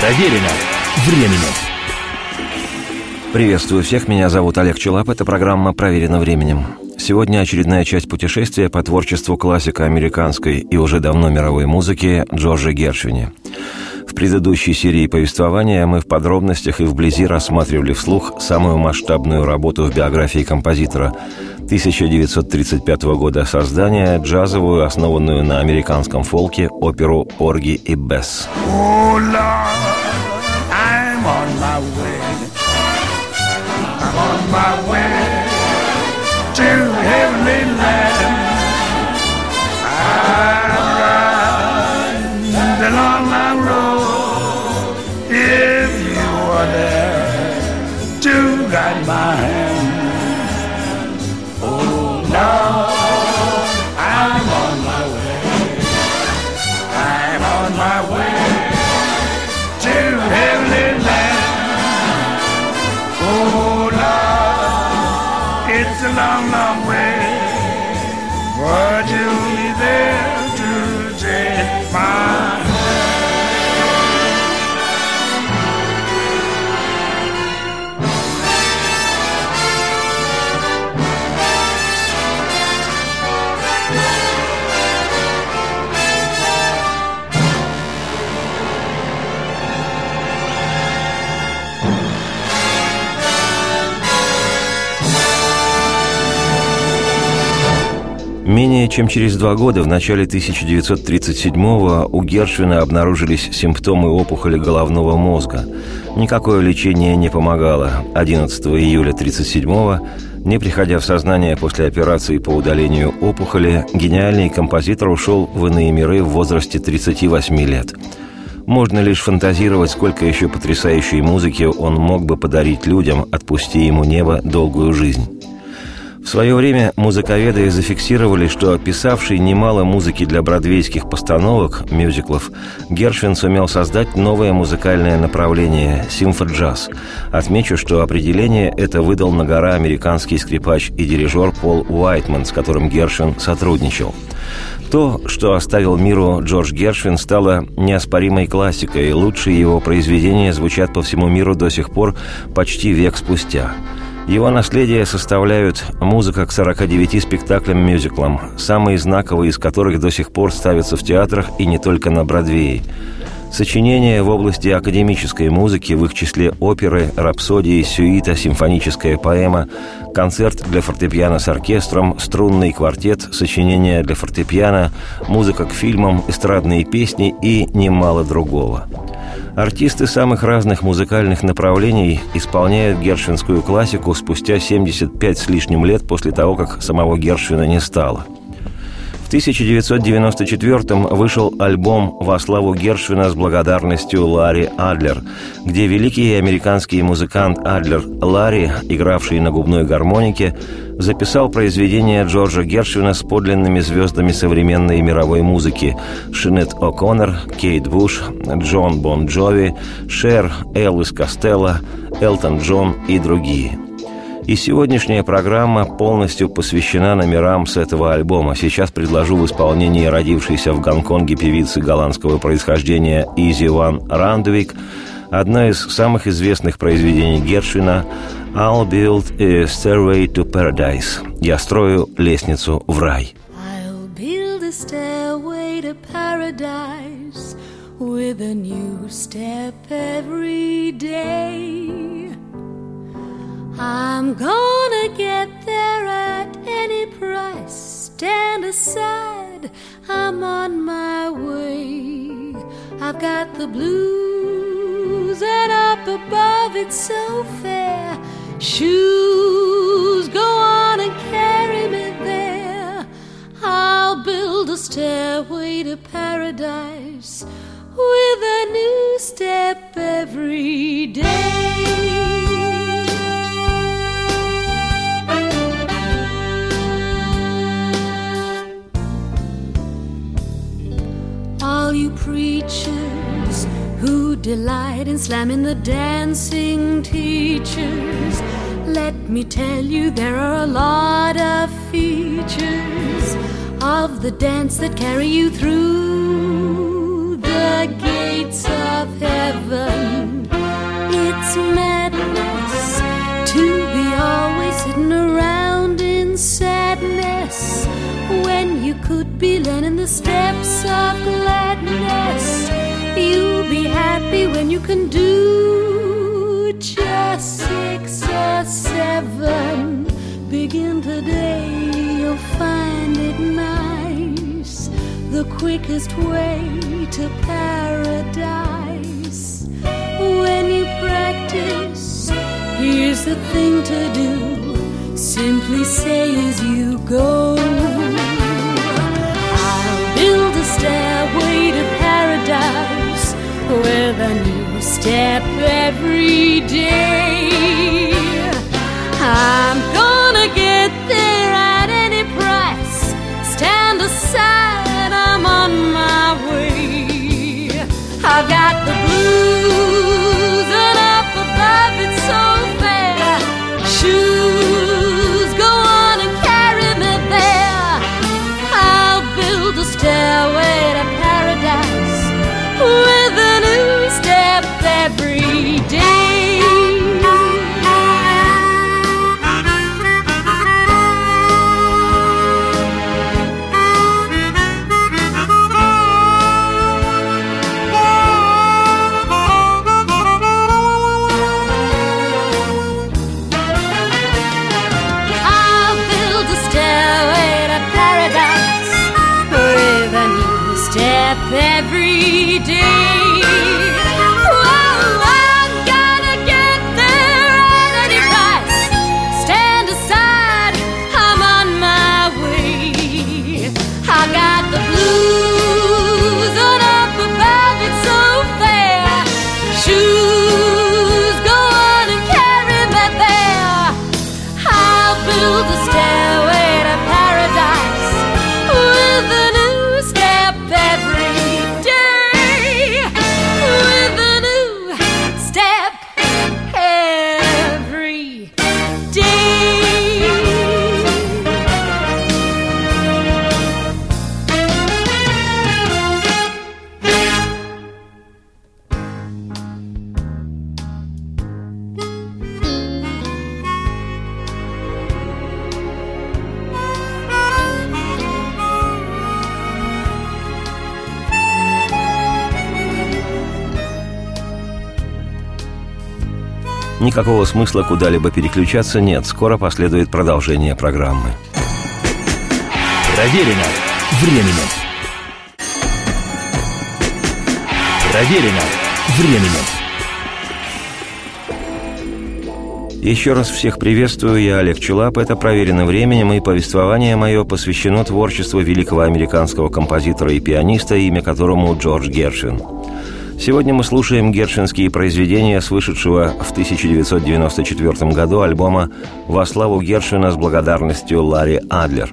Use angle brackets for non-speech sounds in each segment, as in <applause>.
Проверено временем. Приветствую всех, меня зовут Олег Челап, это программа «Проверено временем». Сегодня очередная часть путешествия по творчеству классика американской и уже давно мировой музыки Джорджа Гершвини. В предыдущей серии повествования мы в подробностях и вблизи рассматривали вслух самую масштабную работу в биографии композитора 1935 года создания, джазовую, основанную на американском фолке, оперу «Орги и Бесс». My way. I'm on my way to Чем через два года, в начале 1937-го, у Гершвина обнаружились симптомы опухоли головного мозга. Никакое лечение не помогало. 11 июля 1937-го, не приходя в сознание после операции по удалению опухоли, гениальный композитор ушел в иные миры в возрасте 38 лет. Можно лишь фантазировать, сколько еще потрясающей музыки он мог бы подарить людям, отпусти ему небо долгую жизнь. В свое время музыковеды зафиксировали, что описавший немало музыки для бродвейских постановок, мюзиклов, Гершвин сумел создать новое музыкальное направление – симфоджаз. Отмечу, что определение это выдал на гора американский скрипач и дирижер Пол Уайтман, с которым Гершвин сотрудничал. То, что оставил миру Джордж Гершвин, стало неоспоримой классикой, и лучшие его произведения звучат по всему миру до сих пор почти век спустя – его наследие составляют музыка к 49 спектаклям-мюзиклам, самые знаковые из которых до сих пор ставятся в театрах и не только на Бродвее. Сочинения в области академической музыки, в их числе оперы, рапсодии, сюита, симфоническая поэма, концерт для фортепиано с оркестром, струнный квартет, сочинения для фортепиано, музыка к фильмам, эстрадные песни и немало другого – Артисты самых разных музыкальных направлений исполняют гершвинскую классику спустя 75 с лишним лет после того, как самого Гершвина не стало – в 1994-м вышел альбом «Во славу Гершвина» с благодарностью Ларри Адлер, где великий американский музыкант Адлер Ларри, игравший на губной гармонике, записал произведения Джорджа Гершвина с подлинными звездами современной мировой музыки Шинейд О'Коннор, Кейт Буш, Джон Бон Джови, Шер, Элвис Костелло, Элтон Джон и другие – и сегодняшняя программа полностью посвящена номерам с этого альбома. Сейчас предложу в исполнении родившейся в Гонконге певицы голландского происхождения Изи Ван Рандвик одно из самых известных произведений Гершвина «I'll build a stairway to paradise» «Я строю лестницу в рай». I'll build a stairway to paradise with a new step every day I'm gonna get there at any price. Stand aside, I'm on my way. I've got the blues, and up above it's so fair. Shoes, go on and carry me there. I'll build a stairway to paradise with a new step every day. preachers who delight in slamming the dancing teachers. Let me tell you, there are a lot of features of the dance that carry you through the gates of heaven. It's madness to be always sitting around in sadness when you could steps of gladness. You'll be happy when you can do just six or seven. Begin today, you'll find it nice. The quickest way to paradise. When you practice, here's the thing to do. Simply say as you go. With a new step every day. I'm gonna get there at any price. Stand aside, I'm on my way. I've got the blues, Никакого смысла куда-либо переключаться нет. Скоро последует продолжение программы. Проверено временем. Проверено временем. Еще раз всех приветствую, я Олег Челап. Это «Проверено временем», и повествование мое посвящено творчеству великого американского композитора и пианиста, имя которому Джордж Гершвин. Сегодня мы слушаем гершвинские произведения с вышедшего в 1994 году альбома «Во славу Гершвина с благодарностью Ларри Адлер».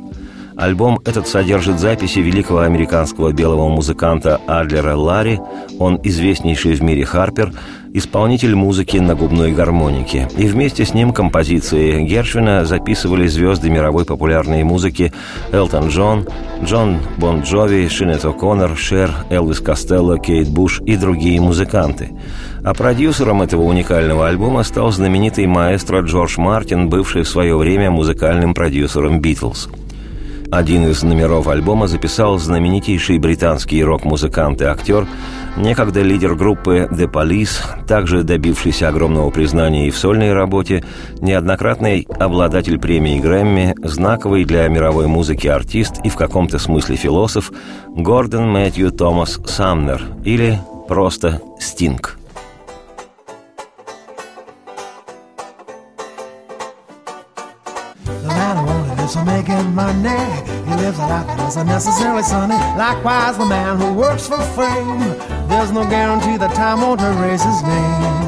Альбом этот содержит записи великого американского белого музыканта Адлера Ларри, он известнейший в мире Харпер, исполнитель музыки на губной гармонике. И вместе с ним композиции Гершвина записывали звезды мировой популярной музыки Элтон Джон, Джон Бон Джови, Шинет О'Коннор, Шер, Элвис Костелло, Кейт Буш и другие музыканты. А продюсером этого уникального альбома стал знаменитый маэстро Джордж Мартин, бывший в свое время музыкальным продюсером «Битлз». Один из номеров альбома записал знаменитейший британский рок-музыкант и актер, некогда лидер группы The Police, также добившийся огромного признания и в сольной работе, неоднократный обладатель премии Грэмми, знаковый для мировой музыки артист и в каком-то смысле философ Гордон Мэтью Томас Самнер или просто Стинг. For making money. He lives a life that isn't necessarily sunny. Likewise, the man who works for fame. There's no guarantee that time won't erase his name.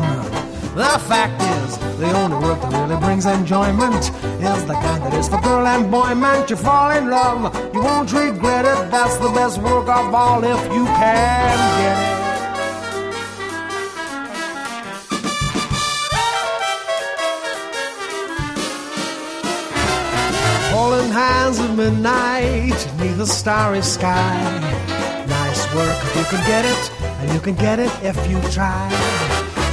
The fact is, the only work that really brings enjoyment is the kind that is for girl and boy. Man, you fall in love, you won't regret it. That's the best work of all if you can get it. Hands at midnight neath a starry sky. Nice work if you can get it, and you can get it if you try.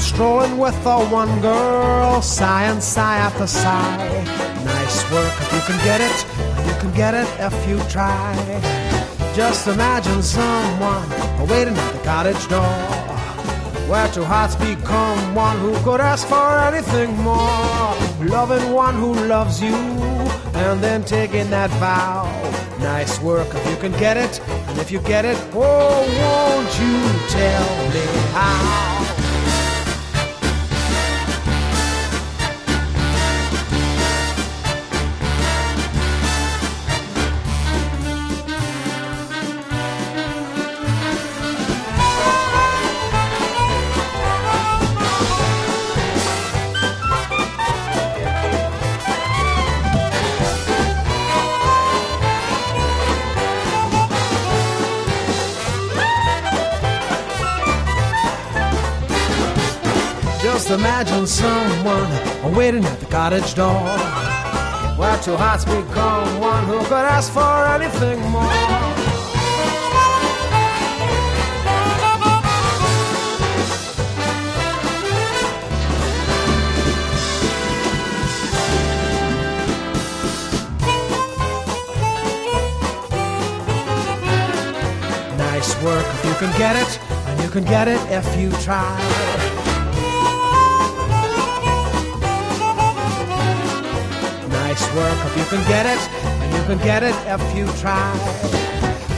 Strolling with the one girl, sigh and sigh after sigh. Nice work if you can get it, and you can get it if you try. Just imagine someone waiting at the cottage door. Where two hearts become one who could ask for anything more. Loving one who loves you, and then taking that vow. Nice work if you can get it, and if you get it, oh, won't you tell me how? Imagine someone waiting at the cottage door. Where two hearts become one who could ask for anything more. Nice work if you can get it, and you can get it if you try. Nice work if you can get it, and you can get it if you try.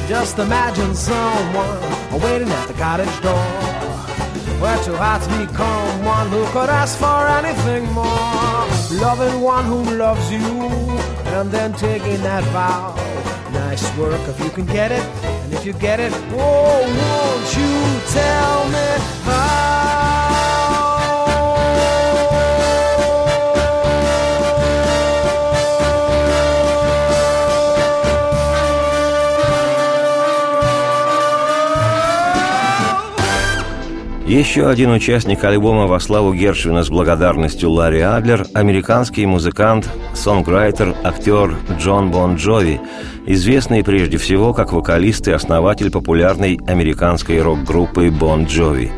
Just imagine someone waiting at the cottage door. Where two hearts become one who could ask for anything more. Loving one who loves you, and then taking that vow. Nice work if you can get it, and if you get it, oh, won't you tell me how? Еще один участник альбома во славу Гершвина с благодарностью Ларри Адлер – американский музыкант, songwriter, актер Джон Бон Джови, известный прежде всего как вокалист и основатель популярной американской рок-группы Бон Джови.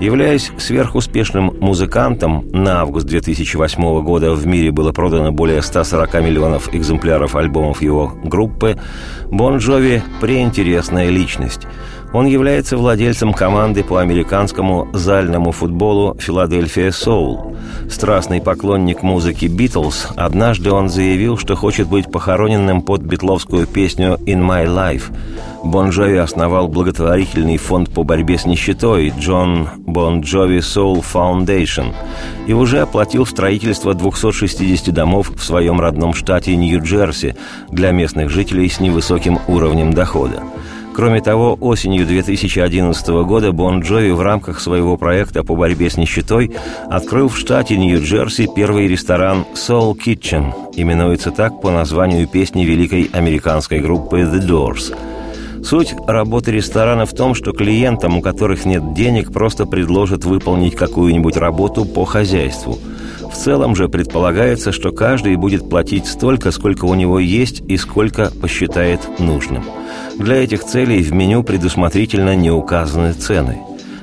Являясь сверхуспешным музыкантом, на август 2008 года в мире было продано более 140 миллионов экземпляров альбомов его группы, Бон Джови – преинтересная личность – он является владельцем команды по американскому зальному футболу «Philadelphia Soul». Страстный поклонник музыки «Битлз», однажды он заявил, что хочет быть похороненным под битловскую песню «In My Life». Бон Джови основал благотворительный фонд по борьбе с нищетой «Джон Бон Джови Soul Foundation» и уже оплатил строительство 260 домов в своем родном штате Нью-Джерси для местных жителей с невысоким уровнем дохода. Кроме того, осенью 2011 года Бон Джови в рамках своего проекта по борьбе с нищетой открыл в штате Нью-Джерси первый ресторан Soul Kitchen. Именуется так по названию песни великой американской группы The Doors. Суть работы ресторана в том, что клиентам, у которых нет денег, просто предложат выполнить какую-нибудь работу по хозяйству – в целом же предполагается, что каждый будет платить столько, сколько у него есть и сколько посчитает нужным. Для этих целей в меню предусмотрительно не указаны цены.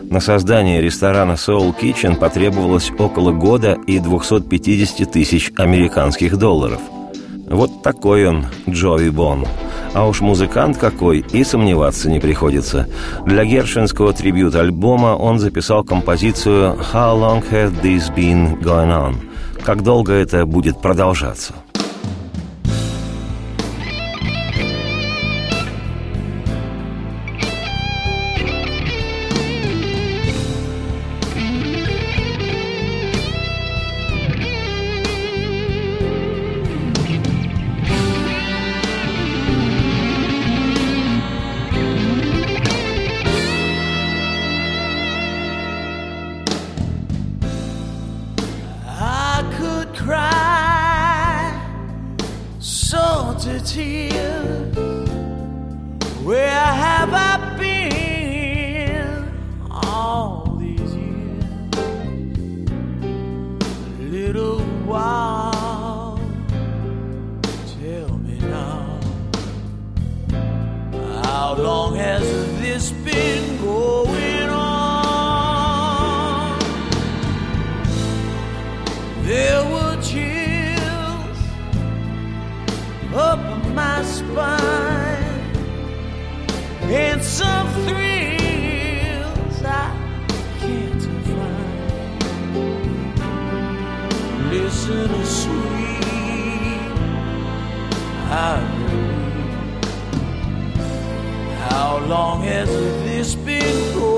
На создание ресторана Soul Kitchen потребовалось около года и 250 тысяч американских долларов. Вот такой он, Джови Бон. А уж музыкант какой, и сомневаться не приходится. Для гершвинского трибют-альбома он записал композицию «How long has this been going on?» Как долго это будет продолжаться? long has this been going?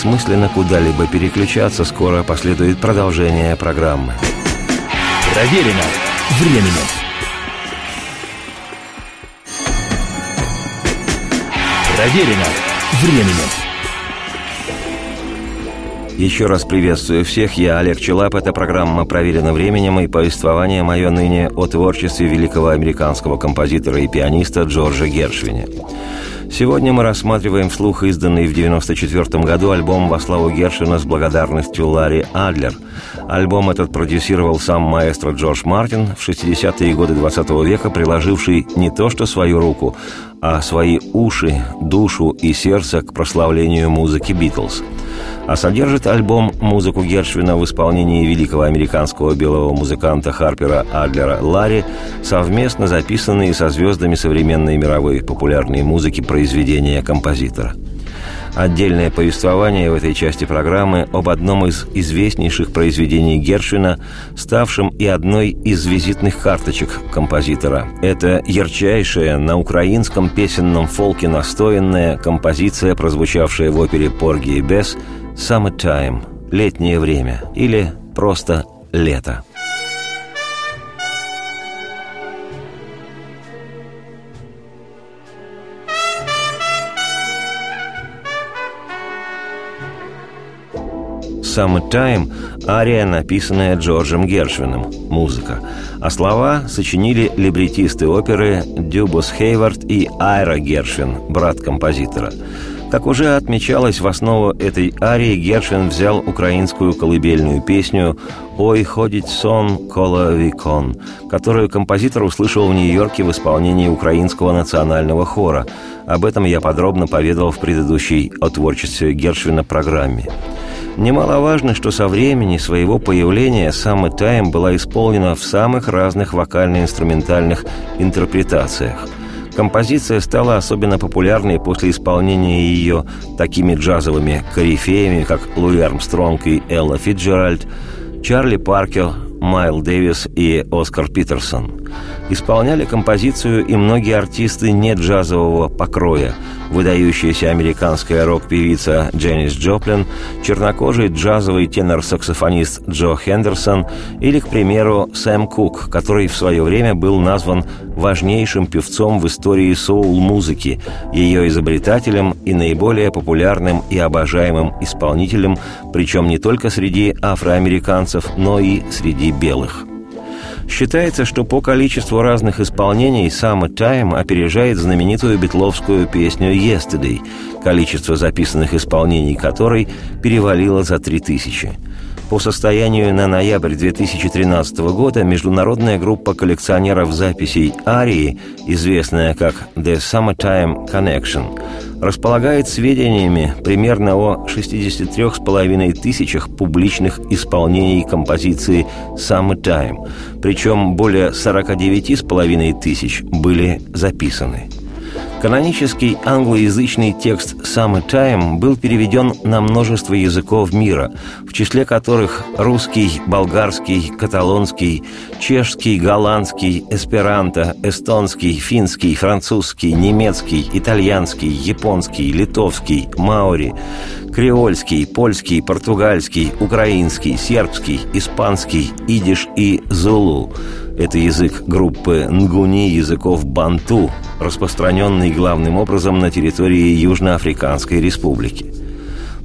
Бессмысленно куда-либо переключаться, скоро последует продолжение программы. Проверено временем. Проверено временем. Еще раз приветствую всех, я Олег Челап, это программа «Проверено временем» и повествование мое ныне о творчестве великого американского композитора и пианиста Джорджа Гершвине. Сегодня мы рассматриваем вслух изданный в 1994 году альбом во славу Гершвина с благодарностью Ларри Адлер. Альбом этот продюсировал сам маэстро Джордж Мартин в 60-е годы 20 века, приложивший не то что свою руку, а свои уши, душу и сердце к прославлению музыки «Битлз». А содержит альбом музыку Гершвина в исполнении великого американского белого музыканта Харпера Адлера Ларри, совместно записанные со звездами современной мировой популярной музыки произведения композитора. Отдельное повествование в этой части программы об одном из известнейших произведений Гершвина, ставшем и одной из визитных карточек композитора. Это ярчайшая на украинском песенном фолке настоянная композиция, прозвучавшая в опере «Порги и Бесс» «Summertime» – «Летнее время» или просто «Лето». «Summertime» – ария, написанная Джорджем Гершвином, музыка. А слова сочинили либретисты оперы Дюбус Хейвард и Айра Гершвин, брат композитора. Как уже отмечалось, в основу этой арии Гершвин взял украинскую колыбельную песню «Ой, ходить сон кола вікон», которую композитор услышал в Нью-Йорке в исполнении украинского национального хора. Об этом я подробно поведал в предыдущей о творчестве Гершвина программе. Немаловажно, что со времени своего появления «Summer Time» была исполнена в самых разных вокально-инструментальных интерпретациях. Композиция стала особенно популярной после исполнения ее такими джазовыми корифеями, как Луи Армстронг и Элла Фитджеральд, Чарли Паркер, Майл Дэвис и Оскар Питерсон. Исполняли композицию и многие артисты не джазового покроя. Выдающаяся американская рок-певица Дженнис Джоплин, чернокожий джазовый тенор-саксофонист Джо Хендерсон или, к примеру, Сэм Кук, который в свое время был назван важнейшим певцом в истории соул-музыки, ее изобретателем и наиболее популярным и обожаемым исполнителем, причем не только среди афроамериканцев, но и среди белых. Считается, что по количеству разных исполнений «Summertime» опережает знаменитую битловскую песню «Yesterday», количество записанных исполнений которой перевалило за 3000. По состоянию на ноябрь 2013 года международная группа коллекционеров записей «Арии», известная как «The Summertime Connection», располагает сведениями примерно о 63,5 тысячах публичных исполнений композиции «Summertime», причем более 49,5 тысяч были записаны. Канонический англоязычный текст «Summertime» был переведен на множество языков мира, в числе которых русский, болгарский, каталонский, чешский, голландский, эсперанто, эстонский, финский, французский, немецкий, итальянский, японский, литовский, маори, креольский, польский, португальский, украинский, сербский, испанский, идиш и зулу. Это язык группы нгуни языков банту, распространенный главным образом на территории Южноафриканской республики.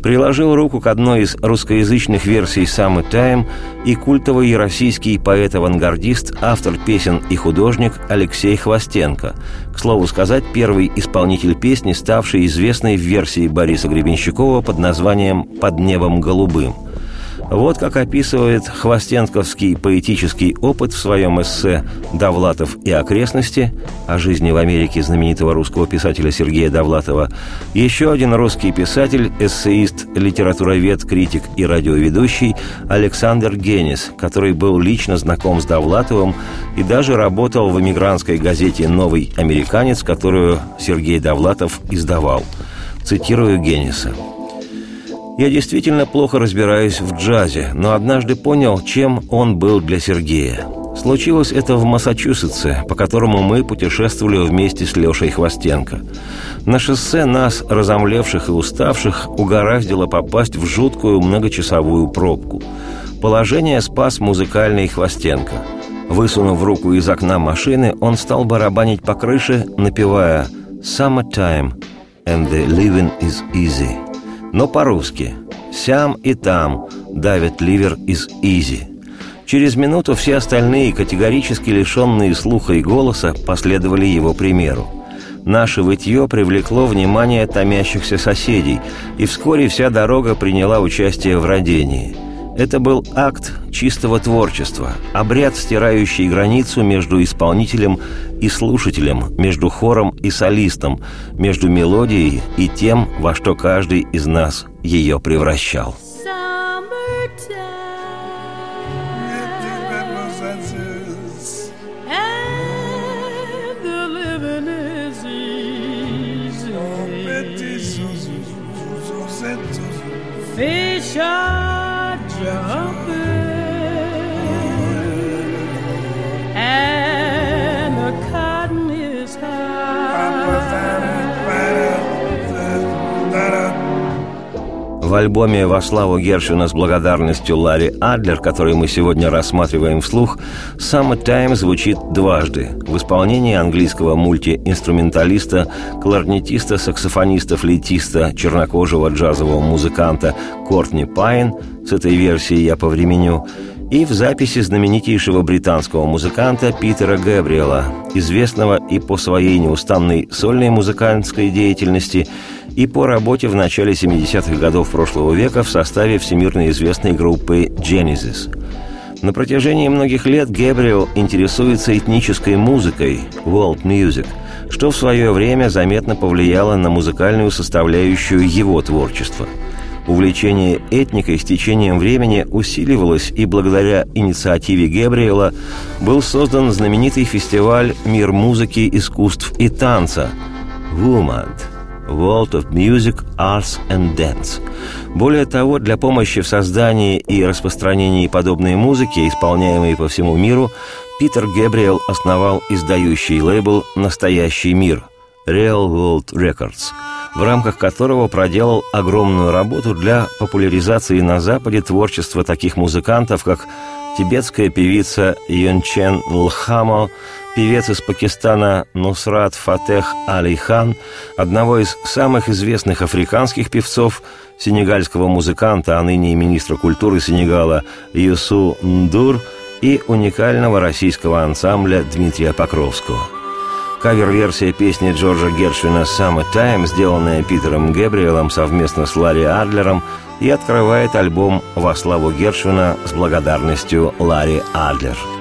Приложил руку к одной из русскоязычных версий «Summertime» и культовый российский поэт-авангардист, автор песен и художник Алексей Хвостенко. К слову сказать, первый исполнитель песни, ставший известной в версии Бориса Гребенщикова под названием «Под небом голубым». Вот как описывает хвостенковский поэтический опыт в своем эссе «Довлатов и окрестности» о жизни в Америке знаменитого русского писателя Сергея Довлатова, еще один русский писатель, эссеист, литературовед, критик и радиоведущий Александр Генис, который был лично знаком с Довлатовым и даже работал в эмигрантской газете «Новый американец», которую Сергей Довлатов издавал. Цитирую Гениса – я действительно плохо разбираюсь в джазе, но однажды понял, чем он был для Сергея. Случилось это в Массачусетсе, по которому мы путешествовали вместе с Лешей Хвостенко. На шоссе нас, разомлевших и уставших, угораздило попасть в жуткую многочасовую пробку. Положение спас музыкальный Хвостенко. Высунув руку из окна машины, он стал барабанить по крыше, напевая «Summertime and the living is easy» но по-русски. «Сям и там» давит ливер из «Изи». Через минуту все остальные, категорически лишенные слуха и голоса, последовали его примеру. Наше вытье привлекло внимание томящихся соседей, и вскоре вся дорога приняла участие в родении – это был акт чистого творчества, обряд, стирающий границу между исполнителем и слушателем, между хором и солистом, между мелодией и тем, во что каждый из нас ее превращал. Fish В альбоме «Во славу Гершвина» с благодарностью Ларри Адлер, который мы сегодня рассматриваем вслух, «Summertime» звучит дважды. В исполнении английского мультиинструменталиста, кларнетиста, саксофониста, флейтиста, чернокожего джазового музыканта Кортни Пайн, с этой версией я повременю, и в записи знаменитейшего британского музыканта Питера Гэбриэла, известного и по своей неустанной сольной музыкантской деятельности – и по работе в начале 70-х годов прошлого века в составе всемирно известной группы Genesis. На протяжении многих лет Гэбриэл интересуется этнической музыкой, world music, что в свое время заметно повлияло на музыкальную составляющую его творчества. Увлечение этникой с течением времени усиливалось, и благодаря инициативе Гэбриэла был создан знаменитый фестиваль «Мир музыки, искусств и танца» – «Вуманд», World of Music, Arts and Dance. Более того, для помощи в создании и распространении подобной музыки, исполняемой по всему миру, Питер Гэбриэл основал издающий лейбл «Настоящий мир» – Real World Records – в рамках которого проделал огромную работу для популяризации на Западе творчества таких музыкантов, как тибетская певица Юнчен Лхамо, певец из Пакистана Нусрат Фатех Алихан, одного из самых известных африканских певцов, сенегальского музыканта, а ныне и министра культуры Сенегала Юсу Ндур и уникального российского ансамбля Дмитрия Покровского. Кавер-версия песни Джорджа Гершвина «Summertime», сделанная Питером Гэбриэлом совместно с Ларри Адлером, и открывает альбом «Во славу Гершвина» с благодарностью Ларри Адлер –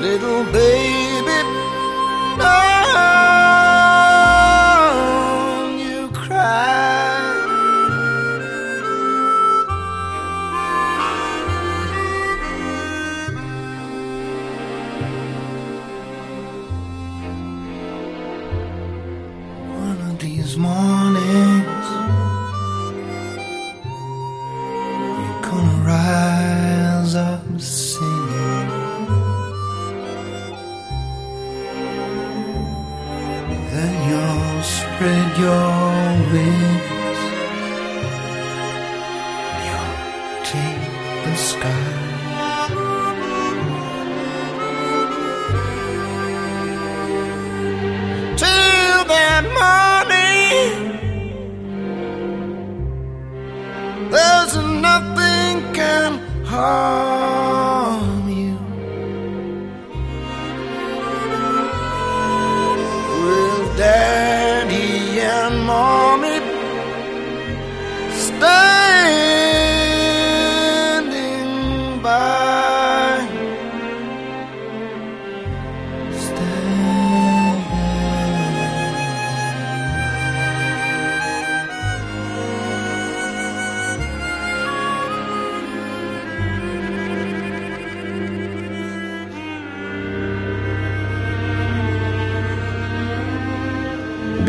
little baby.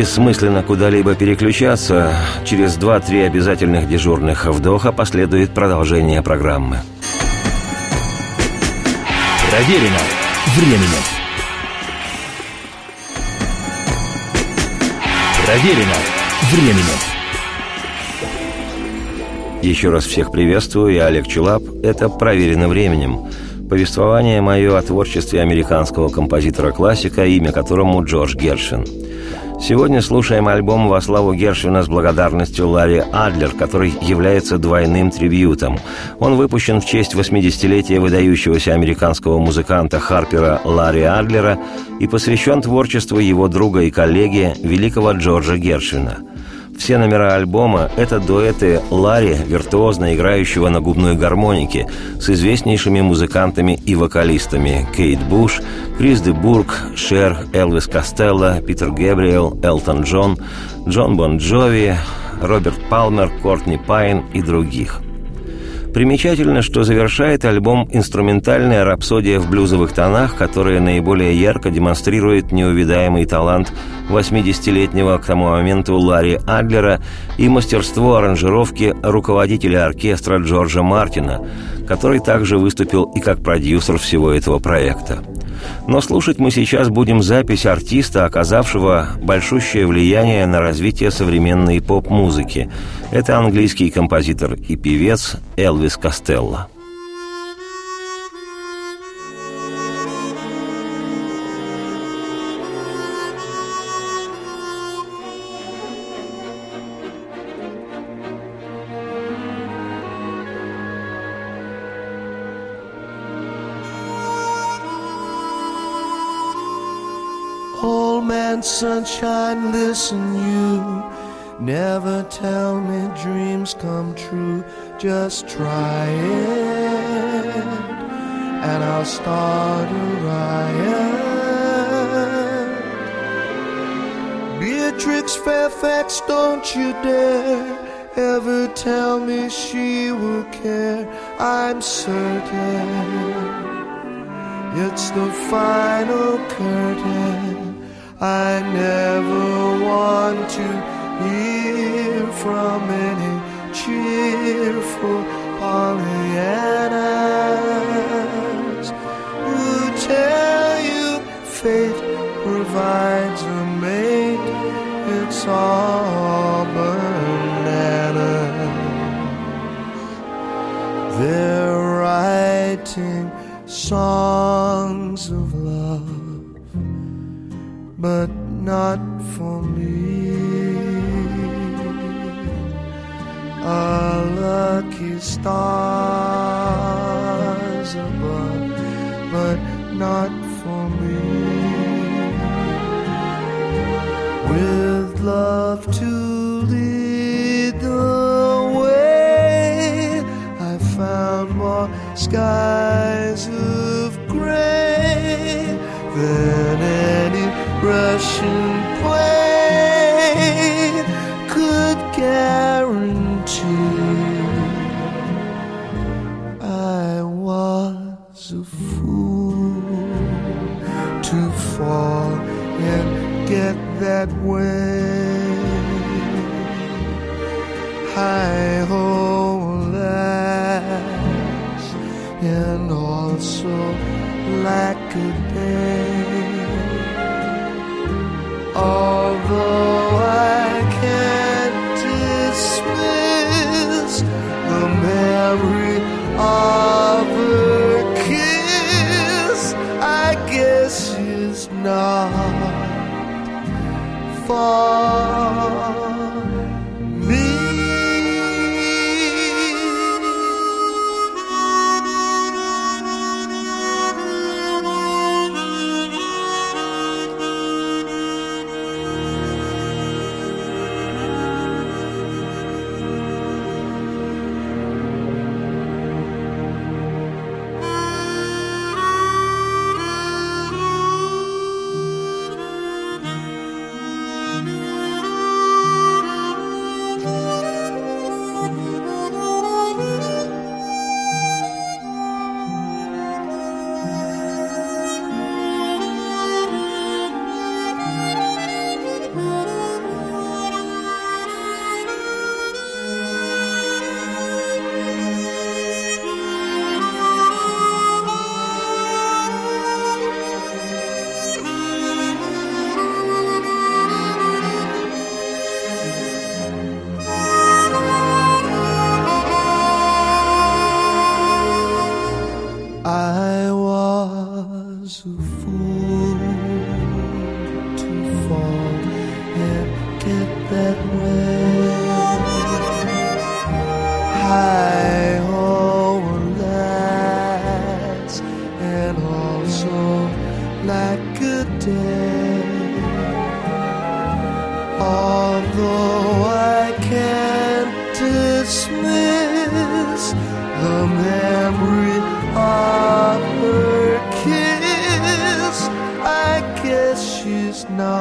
Бессмысленно куда-либо переключаться. Через 2-3 обязательных дежурных вдоха последует продолжение программы. Проверено временем. Проверено временем. Еще раз всех приветствую, я Олег Челап. Это «Проверено временем». Повествование мое о творчестве американского композитора-классика, имя которому Джордж Гершвин. Сегодня слушаем альбом «Во славу Гершвина» с благодарностью Ларри Адлер, который является двойным трибьютом. Он выпущен в честь 80-летия выдающегося американского музыканта Харпера Ларри Адлера и посвящен творчеству его друга и коллеги, великого Джорджа Гершвина – все номера альбома – это дуэты Ларри, виртуозно играющего на губной гармонике, с известнейшими музыкантами и вокалистами Кейт Буш, Крис де Бург, Шер, Элвис Костелло, Питер Гэбриэл, Элтон Джон, Джон Бон Джови, Роберт Палмер, Кортни Пайн и других – Примечательно, что завершает альбом инструментальная рапсодия в блюзовых тонах, которая наиболее ярко демонстрирует неувядаемый талант 80-летнего к тому моменту Ларри Адлера и мастерство аранжировки руководителя оркестра Джорджа Мартина, который также выступил и как продюсер всего этого проекта. Но слушать мы сейчас будем запись артиста, оказавшего большущее влияние на развитие современной поп-музыки. Это английский композитор и певец Элвис Костелло. Sunshine, listen you. Never tell me dreams come true. Just try it, and I'll start a riot. Beatrix Fairfax, don't you dare ever tell me she will care. I'm certain. It's the final curtain. I never want to hear from any cheerful Pollyannas who tell you fate provides a mate. It's all bananas. They're writing songs but not for me. A lucky stars above, but not for me. With love to lead the way, I found more skies of gray any Russian plane could guarantee. I was a fool to fall and get that way.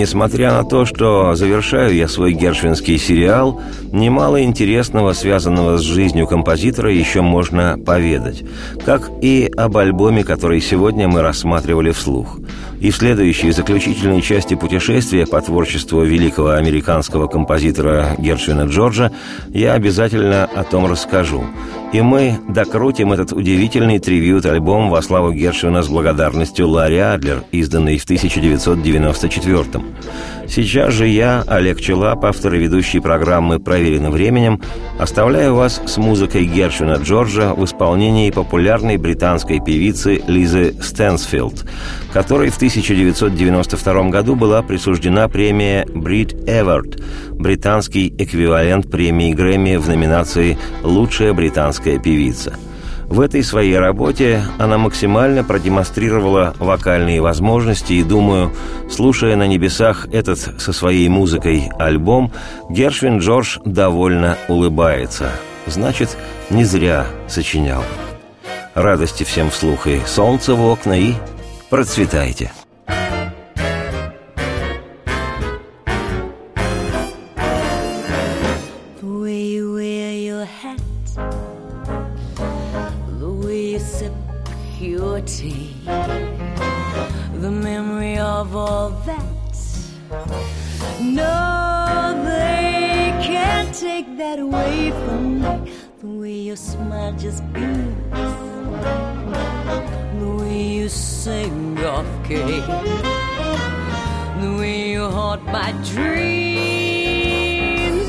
Несмотря на то, что завершаю я свой гершвинский сериал, немало интересного, связанного с жизнью композитора, еще можно поведать, как и об альбоме, который сегодня мы рассматривали вслух. И в следующей заключительной части путешествия по творчеству великого американского композитора Гершвина Джорджа я обязательно о том расскажу. И мы докрутим этот удивительный трибьют-альбом во славу Гершвина с благодарностью Ларри Адлер, изданный в 1994 -м. Сейчас же я, Олег Челап, автор и ведущий программы «Проверено временем», оставляю вас с музыкой Гершвина Джорджа в исполнении популярной британской певицы Лизы Стэнсфилд, которой в 1992 году была присуждена премия Брит Эверт, британский эквивалент премии Грэмми в номинации «Лучшая британская певица». В этой своей работе она максимально продемонстрировала вокальные возможности и, думаю, слушая на небесах этот со своей музыкой альбом, Гершвин Джордж довольно улыбается. Значит, не зря сочинял. Радости всем вслух и солнце в окна и процветайте. Just beams, the way you sing off key, the way you haunt my dreams.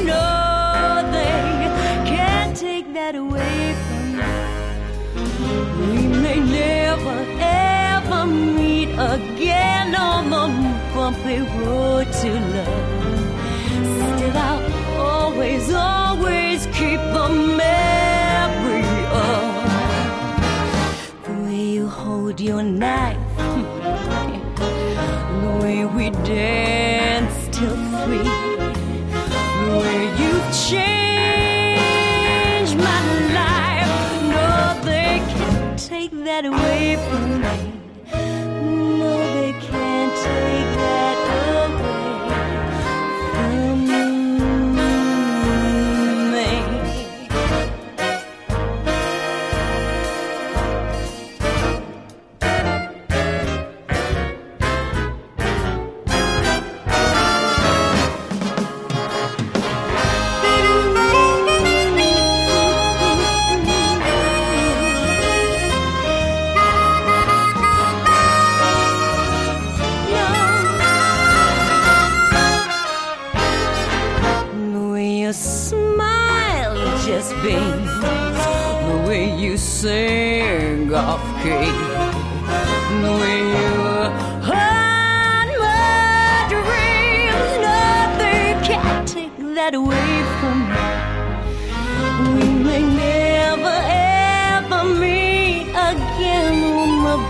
No, they can't take that away from me. We may never ever meet again on the bumpy road to love. Still, I'll always, always keep the your knife, <laughs> the way we danced till three,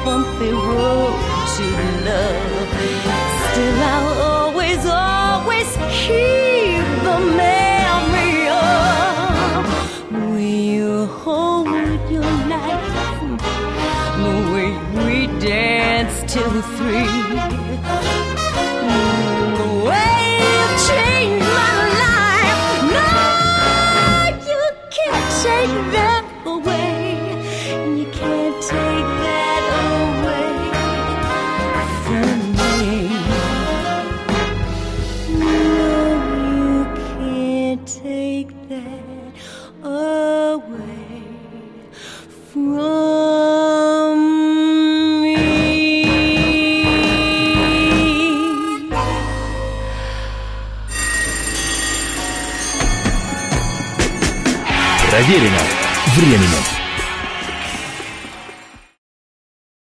bumpy road to love. Still, I'll always, always keep the till three.